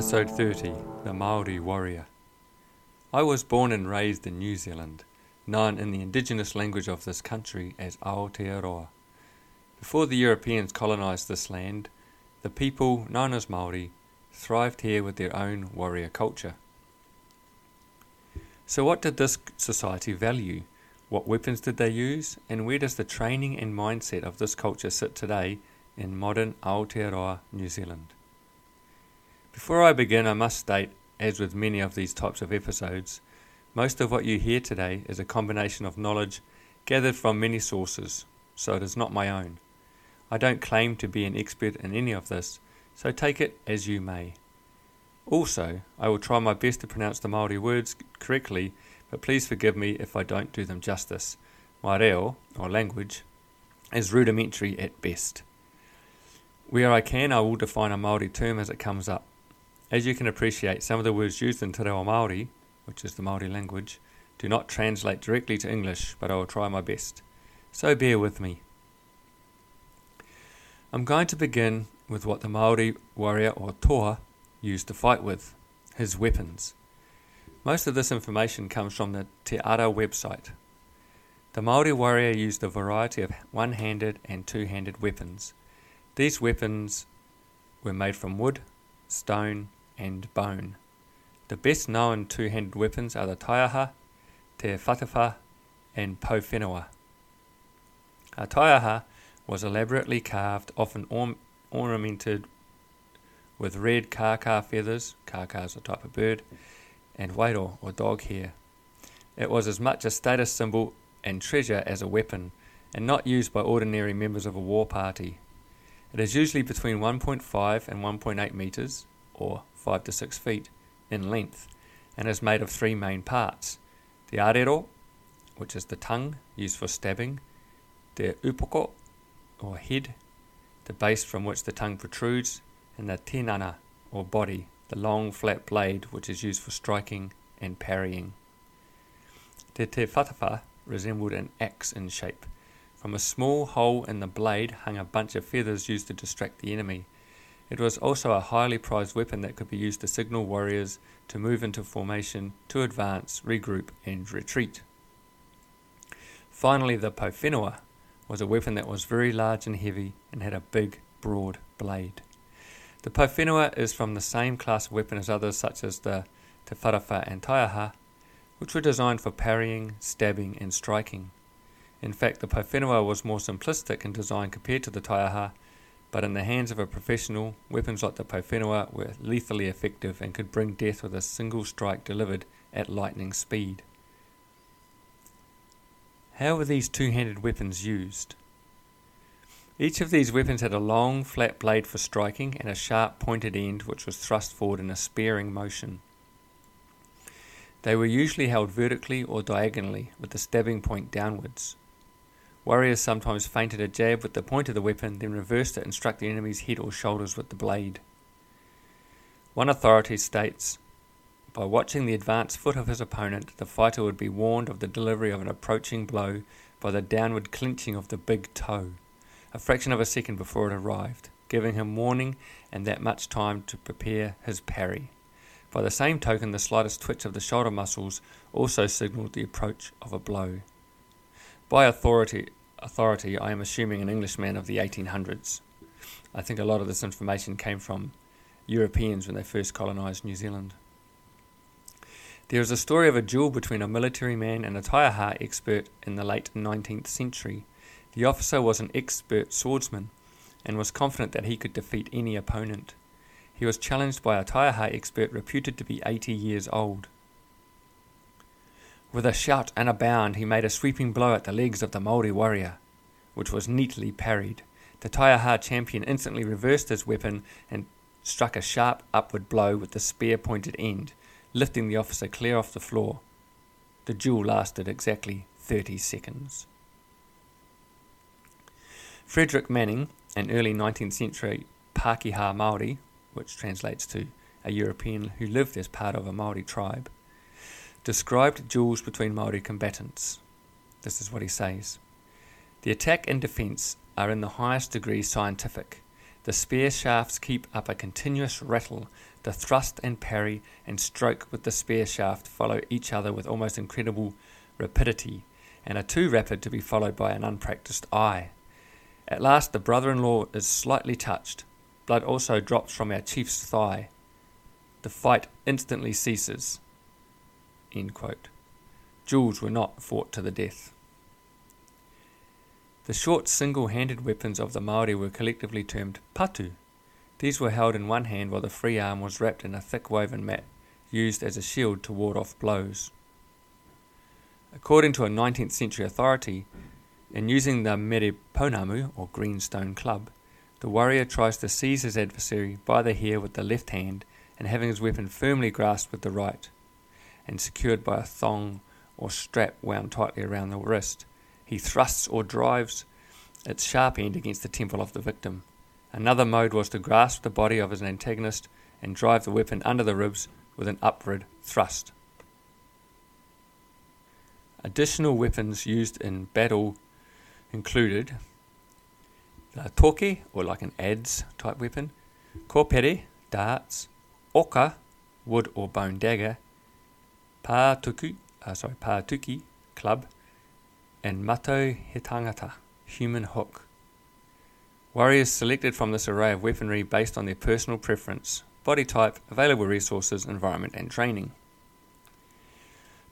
Episode 30 The Maori Warrior. I was born and raised in New Zealand, known in the indigenous language of this country as Aotearoa. Before the Europeans colonised this land, the people, known as Maori, thrived here with their own warrior culture. So, what did this society value? What weapons did they use? And where does the training and mindset of this culture sit today in modern Aotearoa, New Zealand? Before I begin, I must state, as with many of these types of episodes, most of what you hear today is a combination of knowledge gathered from many sources, so it is not my own. I don't claim to be an expert in any of this, so take it as you may. Also, I will try my best to pronounce the Maori words correctly, but please forgive me if I don't do them justice. My reo, or language, is rudimentary at best. Where I can, I will define a Maori term as it comes up. As you can appreciate, some of the words used in Te Reo Māori, which is the Maori language, do not translate directly to English, but I will try my best. So bear with me. I'm going to begin with what the Maori warrior or toa used to fight with, his weapons. Most of this information comes from the Te Ara website. The Maori warrior used a variety of one-handed and two-handed weapons. These weapons were made from wood, stone, and bone. The best known two handed weapons are the taiaha, tewhatewha, and pouwhenua. A taiaha was elaborately carved, often orn- ornamented with red kaka feathers, kaka is a type of bird, and wairo or dog hair. It was as much a status symbol and treasure as a weapon, and not used by ordinary members of a war party. It is usually between 1.5 and 1.8 metres, or 5 to 6 feet, in length, and is made of three main parts the arero, which is the tongue used for stabbing, the upoko, or head, the base from which the tongue protrudes, and the tinana, or body, the long flat blade which is used for striking and parrying. The tewhatewha resembled an axe in shape. From a small hole in the blade hung a bunch of feathers used to distract the enemy. It was also a highly prized weapon that could be used to signal warriors to move into formation, to advance, regroup, and retreat. Finally, the pouwhenua was a weapon that was very large and heavy and had a big, broad blade. The pouwhenua is from the same class of weapon as others such as the te and taiaha, which were designed for parrying, stabbing, and striking. In fact, the pouwhenua was more simplistic in design compared to the taiaha but in the hands of a professional, weapons like the pouwhenua were lethally effective and could bring death with a single strike delivered at lightning speed. How were these two handed weapons used? Each of these weapons had a long, flat blade for striking and a sharp, pointed end which was thrust forward in a spearing motion. They were usually held vertically or diagonally, with the stabbing point downwards. Warriors sometimes feinted a jab with the point of the weapon, then reversed it and struck the enemy's head or shoulders with the blade. One authority states by watching the advanced foot of his opponent, the fighter would be warned of the delivery of an approaching blow by the downward clenching of the big toe, a fraction of a second before it arrived, giving him warning and that much time to prepare his parry. By the same token, the slightest twitch of the shoulder muscles also signalled the approach of a blow. By authority, authority, I am assuming an Englishman of the 1800s. I think a lot of this information came from Europeans when they first colonised New Zealand. There is a story of a duel between a military man and a taiaha expert in the late 19th century. The officer was an expert swordsman and was confident that he could defeat any opponent. He was challenged by a taiaha expert reputed to be 80 years old. With a shout and a bound, he made a sweeping blow at the legs of the Maori warrior, which was neatly parried. The Taiaha champion instantly reversed his weapon and struck a sharp upward blow with the spear pointed end, lifting the officer clear off the floor. The duel lasted exactly 30 seconds. Frederick Maning, an early 19th century Pākehā Māori, which translates to a European who lived as part of a Maori tribe, described duels between Maori combatants. This is what he says The attack and defence are in the highest degree scientific. The spear shafts keep up a continuous rattle. The thrust and parry and stroke with the spear shaft follow each other with almost incredible rapidity, and are too rapid to be followed by an unpractised eye. At last, the brother in law is slightly touched. Blood also drops from our chief's thigh. The fight instantly ceases. Duels were not fought to the death. The short single handed weapons of the Maori were collectively termed patu. These were held in one hand while the free arm was wrapped in a thick woven mat used as a shield to ward off blows. According to a 19th century authority, in using the mere pounamu or greenstone club, the warrior tries to seize his adversary by the hair with the left hand and having his weapon firmly grasped with the right and secured by a thong or strap wound tightly around the wrist. He thrusts or drives its sharp end against the temple of the victim. Another mode was to grasp the body of his antagonist and drive the weapon under the ribs with an upward thrust. Additional weapons used in battle included the toki, or like an adze type weapon, kopere, darts, oka, wood or bone dagger, pātuku, uh, sorry, pātuki, club, and Mato Hitangata, human hook. Warriors selected from this array of weaponry based on their personal preference, body type, available resources, environment, and training.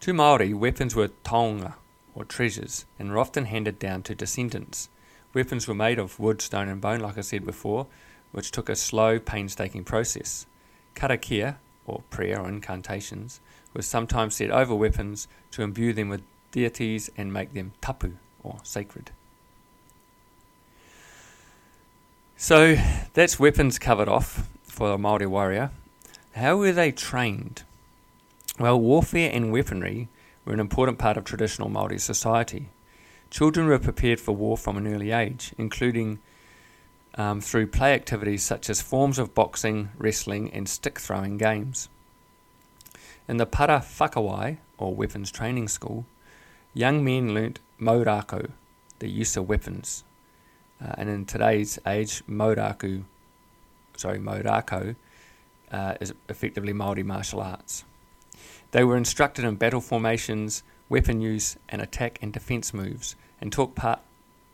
To Maori, weapons were taonga, or treasures, and were often handed down to descendants. Weapons were made of wood, stone, and bone, like I said before, which took a slow, painstaking process. Karakia, or prayer or incantations, was sometimes said over weapons to imbue them with deities and make them tapu or sacred. So that's weapons covered off for a Maori warrior. How were they trained? Well, warfare and weaponry were an important part of traditional Maori society. Children were prepared for war from an early age, including um, through play activities such as forms of boxing, wrestling, and stick throwing games. In the Para Whakawai, or weapons training school, young men learnt mau rākau, the use of weapons. Uh, and in today's age, mauraku, sorry, mau rākau, uh, is effectively Maori martial arts. They were instructed in battle formations, weapon use, and attack and defence moves, and took part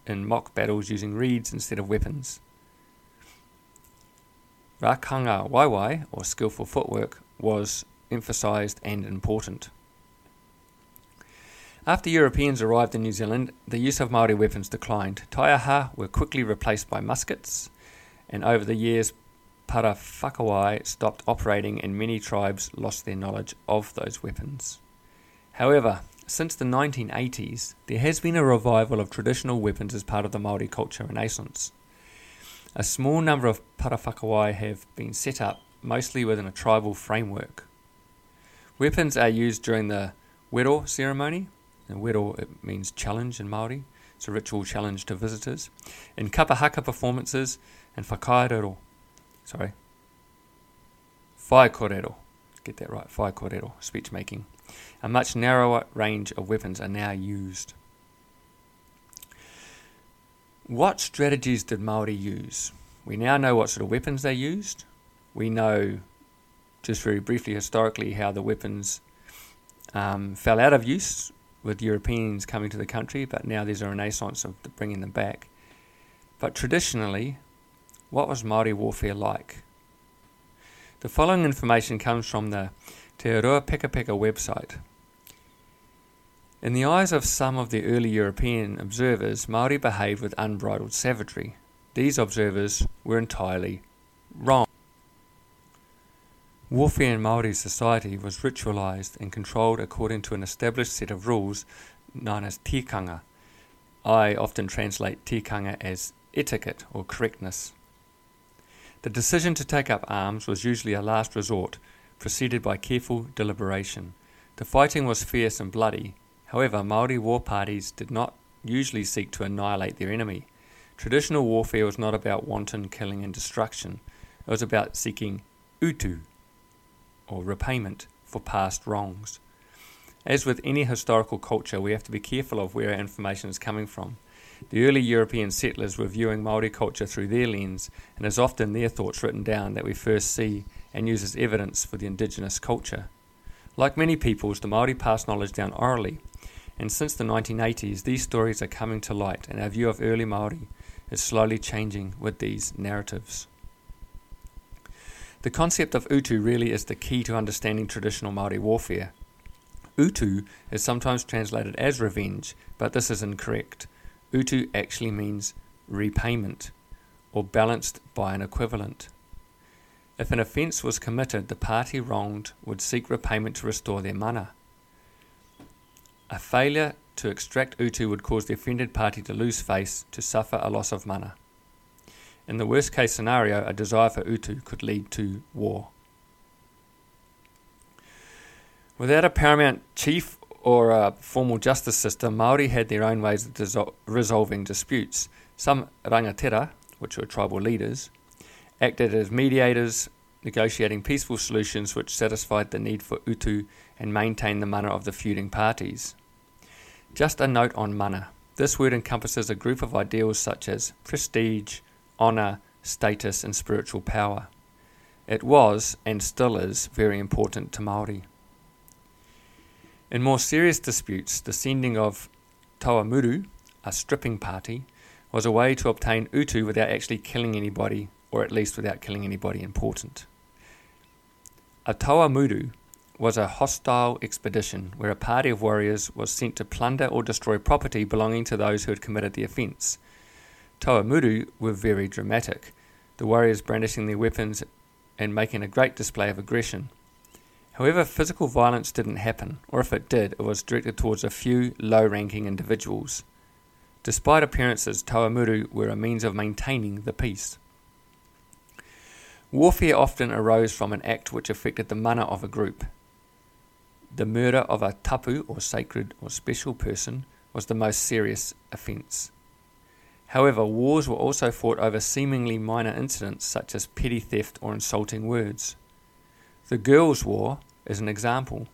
in mock battles using reeds instead of weapons. Rakanga waiwai, or skillful footwork, was emphasised and important. After Europeans arrived in New Zealand, the use of Maori weapons declined. Taiaha were quickly replaced by muskets, and over the years, Parawhakawai stopped operating and many tribes lost their knowledge of those weapons. However, since the 1980s, there has been a revival of traditional weapons as part of the Maori culture renaissance. A small number of Parawhakawai have been set up, mostly within a tribal framework. Weapons are used during the wero ceremony, and wero it means challenge in Maori. It's a ritual challenge to visitors. In kapa haka performances and whakaerero, sorry, whai korero, get that right, whai korero, speech making. A much narrower range of weapons are now used. What strategies did Maori use? We now know what sort of weapons they used. We know, just very briefly historically, how the weapons um, fell out of use with Europeans coming to the country, but now there's a renaissance of bringing them back. But traditionally, what was Maori warfare like? The following information comes from the Te Ruapekapeka website. In the eyes of some of the early European observers, Maori behaved with unbridled savagery. These observers were entirely wrong. Warfare in Maori society was ritualized and controlled according to an established set of rules known as tikanga. I often translate tikanga as etiquette or correctness. The decision to take up arms was usually a last resort, preceded by careful deliberation. The fighting was fierce and bloody. However, Maori war parties did not usually seek to annihilate their enemy. Traditional warfare was not about wanton killing and destruction. It was about seeking utu, or repayment for past wrongs. As with any historical culture, we have to be careful of where our information is coming from. The early European settlers were viewing Maori culture through their lens, and it is often their thoughts written down that we first see and use as evidence for the indigenous culture. Like many peoples, the Maori passed knowledge down orally, and since the 1980s, these stories are coming to light, and our view of early Maori is slowly changing with these narratives. The concept of utu really is the key to understanding traditional Maori warfare. Utu is sometimes translated as revenge, but this is incorrect. Utu actually means repayment, or balanced by an equivalent. If an offence was committed, the party wronged would seek repayment to restore their mana. A failure to extract utu would cause the offended party to lose face, to suffer a loss of mana. In the worst case scenario, a desire for utu could lead to war. Without a paramount chief or a formal justice system, Maori had their own ways of resolving disputes. Some rangatira, which were tribal leaders, acted as mediators, negotiating peaceful solutions which satisfied the need for utu and maintained the mana of the feuding parties. Just a note on mana. This word encompasses a group of ideals such as prestige, honour, status, and spiritual power. It was, and still is, very important to Maori. In more serious disputes, the sending of Tauamuru, a stripping party, was a way to obtain utu without actually killing anybody, or at least without killing anybody important. A Tauamuru was a hostile expedition where a party of warriors was sent to plunder or destroy property belonging to those who had committed the offence. Tauamuru were very dramatic, the warriors brandishing their weapons and making a great display of aggression. However, physical violence didn't happen, or if it did, it was directed towards a few low ranking individuals. Despite appearances, Tauamuru were a means of maintaining the peace. Warfare often arose from an act which affected the mana of a group. The murder of a tapu, or sacred or special person, was the most serious offence. However, wars were also fought over seemingly minor incidents such as petty theft or insulting words. The Girls' War is an example.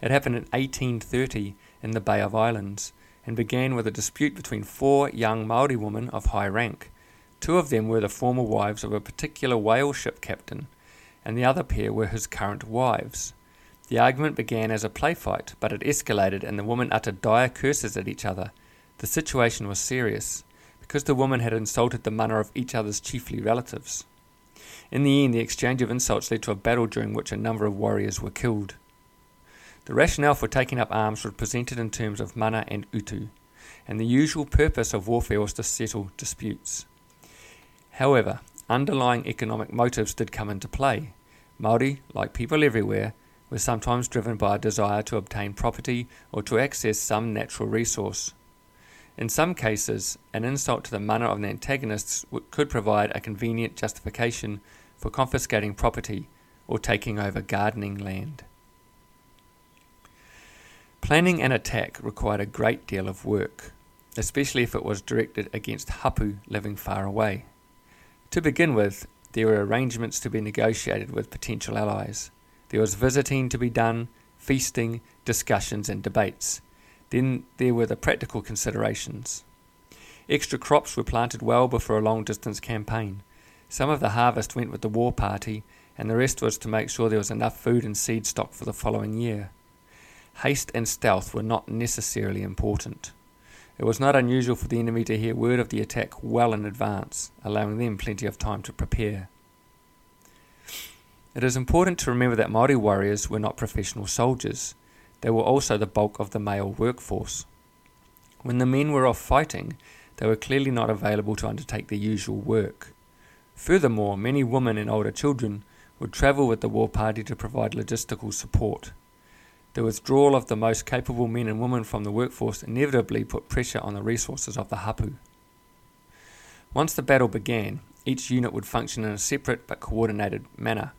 It happened in 1830 in the Bay of Islands and began with a dispute between four young Maori women of high rank. Two of them were the former wives of a particular whale ship captain, and the other pair were his current wives. The argument began as a play fight, but it escalated and the women uttered dire curses at each other. The situation was serious, because the women had insulted the mana of each other's chiefly relatives. In the end, the exchange of insults led to a battle during which a number of warriors were killed. The rationale for taking up arms was presented in terms of mana and utu, and the usual purpose of warfare was to settle disputes. However, underlying economic motives did come into play. Maori, like people everywhere, were sometimes driven by a desire to obtain property or to access some natural resource. In some cases, an insult to the mana of the antagonists could provide a convenient justification for confiscating property or taking over gardening land. Planning an attack required a great deal of work, especially if it was directed against hapu living far away. To begin with, there were arrangements to be negotiated with potential allies. There was visiting to be done, feasting, discussions, and debates. Then there were the practical considerations. Extra crops were planted well before a long distance campaign. Some of the harvest went with the war party, and the rest was to make sure there was enough food and seed stock for the following year. Haste and stealth were not necessarily important. It was not unusual for the enemy to hear word of the attack well in advance, allowing them plenty of time to prepare. It is important to remember that Maori warriors were not professional soldiers. They were also the bulk of the male workforce. When the men were off fighting, they were clearly not available to undertake the usual work. Furthermore, many women and older children would travel with the war party to provide logistical support. The withdrawal of the most capable men and women from the workforce inevitably put pressure on the resources of the hapu. Once the battle began, each unit would function in a separate but coordinated manner.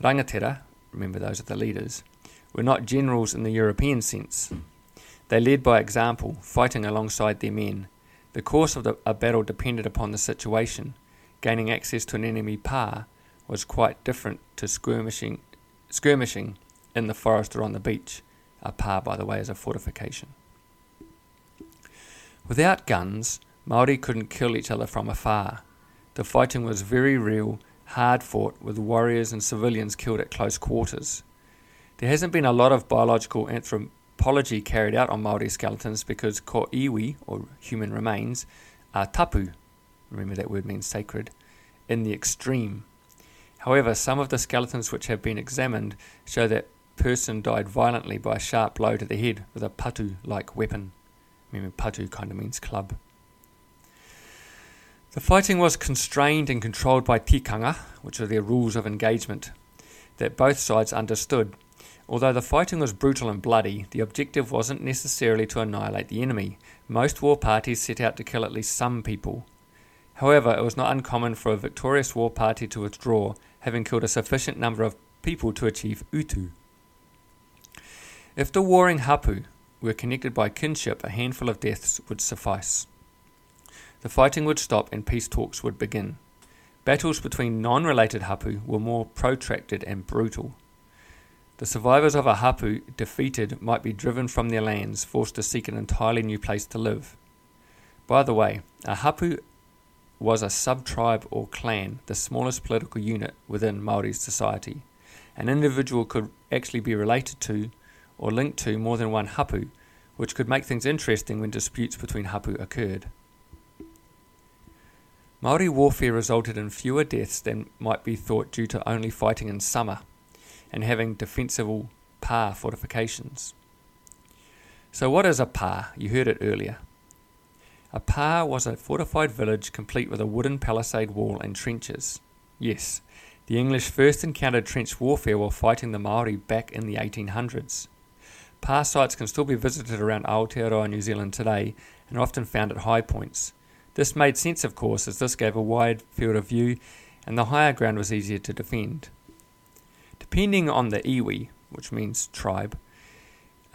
Rangatira, remember those are the leaders, were not generals in the European sense. They led by example, fighting alongside their men. The course of the, a battle depended upon the situation gaining access to an enemy pa was quite different to skirmishing, skirmishing in the forest or on the beach. A pa, by the way, is a fortification. Without guns, Maori couldn't kill each other from afar. The fighting was very real, hard fought, with warriors and civilians killed at close quarters. There hasn't been a lot of biological anthropology carried out on Maori skeletons because kōiwi, or human remains, are tapu. Remember that word means sacred in the extreme. However, some of the skeletons which have been examined show that person died violently by a sharp blow to the head with a patu like weapon. Remember, patu kind of means club. The fighting was constrained and controlled by tikanga, which are their rules of engagement, that both sides understood. Although the fighting was brutal and bloody, the objective wasn't necessarily to annihilate the enemy. Most war parties set out to kill at least some people. However, it was not uncommon for a victorious war party to withdraw, having killed a sufficient number of people to achieve utu. If the warring hapu were connected by kinship, a handful of deaths would suffice. The fighting would stop and peace talks would begin. Battles between non related hapu were more protracted and brutal. The survivors of a hapu defeated might be driven from their lands, forced to seek an entirely new place to live. By the way, a hapu was a sub-tribe or clan, the smallest political unit within Maori society. An individual could actually be related to or linked to more than one hapu, which could make things interesting when disputes between hapu occurred. Maori warfare resulted in fewer deaths than might be thought due to only fighting in summer and having defensible pa fortifications. So, what is a pa? You heard it earlier. A pa was a fortified village complete with a wooden palisade wall and trenches. Yes, the English first encountered trench warfare while fighting the Maori back in the 1800s. Pa sites can still be visited around Aotearoa, New Zealand today and are often found at high points. This made sense, of course, as this gave a wide field of view and the higher ground was easier to defend. Depending on the iwi, which means tribe,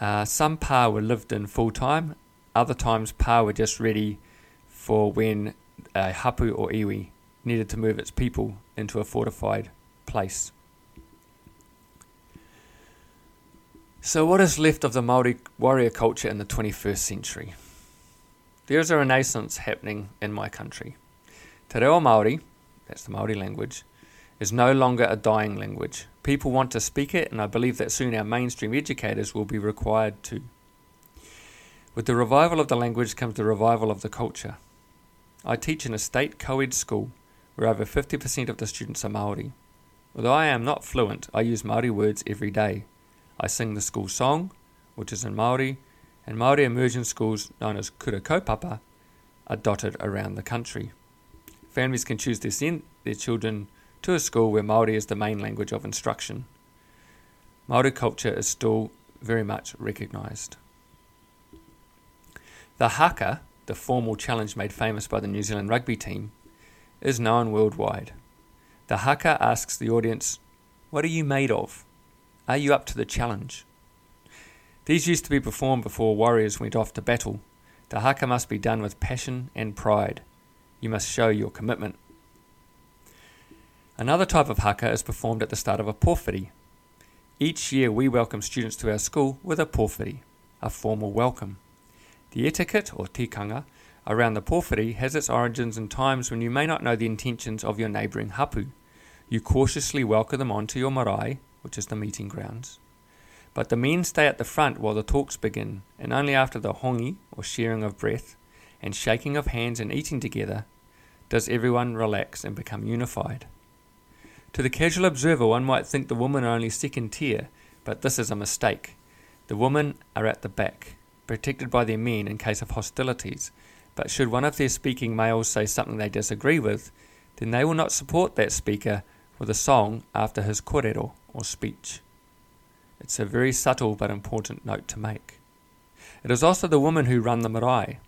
uh, some pa were lived in full time other times, Pa were just ready for when a hapu or iwi needed to move its people into a fortified place. So, what is left of the Maori warrior culture in the 21st century? There is a renaissance happening in my country. Te reo Maori, that's the Maori language, is no longer a dying language. People want to speak it, and I believe that soon our mainstream educators will be required to. With the revival of the language comes the revival of the culture. I teach in a state co ed school where over 50% of the students are Maori. Although I am not fluent, I use Maori words every day. I sing the school song, which is in Maori, and Maori immersion schools known as kura kaupapa are dotted around the country. Families can choose to send their children to a school where Maori is the main language of instruction. Maori culture is still very much recognised. The haka, the formal challenge made famous by the New Zealand rugby team, is known worldwide. The haka asks the audience, What are you made of? Are you up to the challenge? These used to be performed before warriors went off to battle. The haka must be done with passion and pride. You must show your commitment. Another type of haka is performed at the start of a pōwhiri. Each year we welcome students to our school with a pōwhiri, a formal welcome. The etiquette, or tikanga, around the pōwhiri has its origins in times when you may not know the intentions of your neighbouring hapu. You cautiously welcome them onto your marae, which is the meeting grounds. But the men stay at the front while the talks begin, and only after the hongi, or sharing of breath, and shaking of hands and eating together, does everyone relax and become unified. To the casual observer, one might think the women are only second tier, but this is a mistake. The women are at the back protected by their men in case of hostilities, but should one of their speaking males say something they disagree with, then they will not support that speaker with a song after his korero, or speech. It's a very subtle but important note to make. It is also the women who run the marae.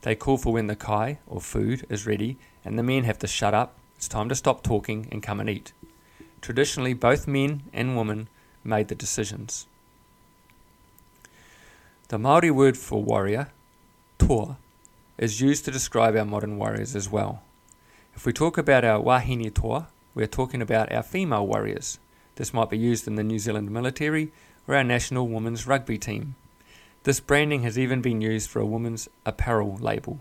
They call for when the kai, or food, is ready, and the men have to shut up, it's time to stop talking and come and eat. Traditionally, both men and women made the decisions. The Maori word for warrior, toa, is used to describe our modern warriors as well. If we talk about our wahine toa, we are talking about our female warriors. This might be used in the New Zealand military or our national women's rugby team. This branding has even been used for a woman's apparel label.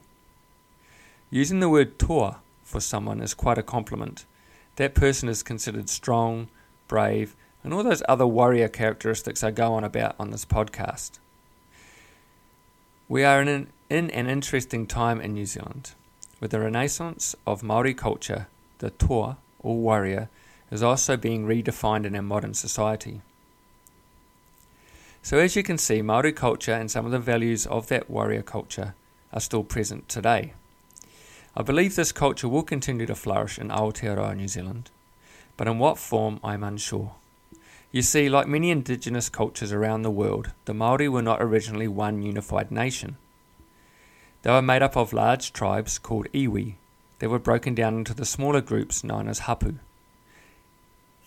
Using the word toa for someone is quite a compliment. That person is considered strong, brave, and all those other warrior characteristics I go on about on this podcast. We are in an, in an interesting time in New Zealand. With the renaissance of Maori culture, the toa, or warrior, is also being redefined in our modern society. So, as you can see, Maori culture and some of the values of that warrior culture are still present today. I believe this culture will continue to flourish in Aotearoa, New Zealand, but in what form I'm unsure. You see, like many indigenous cultures around the world, the Maori were not originally one unified nation. They were made up of large tribes called iwi that were broken down into the smaller groups known as hapu.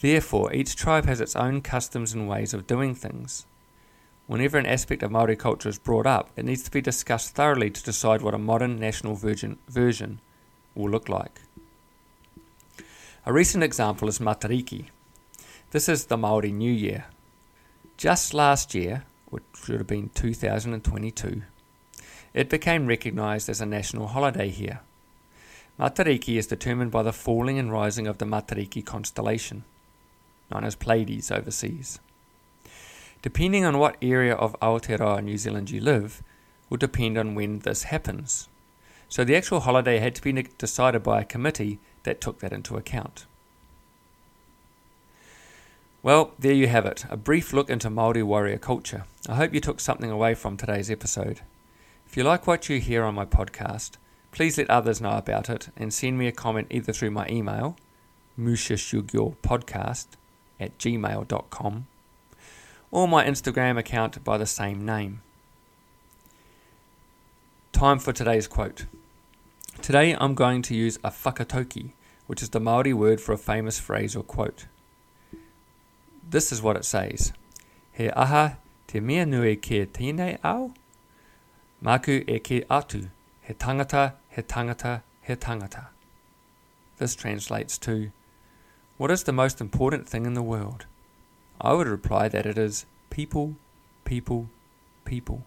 Therefore, each tribe has its own customs and ways of doing things. Whenever an aspect of Maori culture is brought up, it needs to be discussed thoroughly to decide what a modern national version, version will look like. A recent example is Matariki. This is the Maori New Year. Just last year, which should have been 2022, it became recognised as a national holiday here. Matariki is determined by the falling and rising of the Matariki constellation, known as Pleiades overseas. Depending on what area of Aotearoa, New Zealand you live, will depend on when this happens. So the actual holiday had to be decided by a committee that took that into account. Well, there you have it, a brief look into Māori warrior culture. I hope you took something away from today's episode. If you like what you hear on my podcast, please let others know about it and send me a comment either through my email, podcast at gmail.com, or my Instagram account by the same name. Time for today's quote. Today I'm going to use a whakatauki, which is the Maori word for a famous phrase or quote. This is what it says. He aha te mea nui ke tēnei au? Maku e atu, he tangata, he tangata, he tangata. This translates to, What is the most important thing in the world? I would reply that it is people, people, people.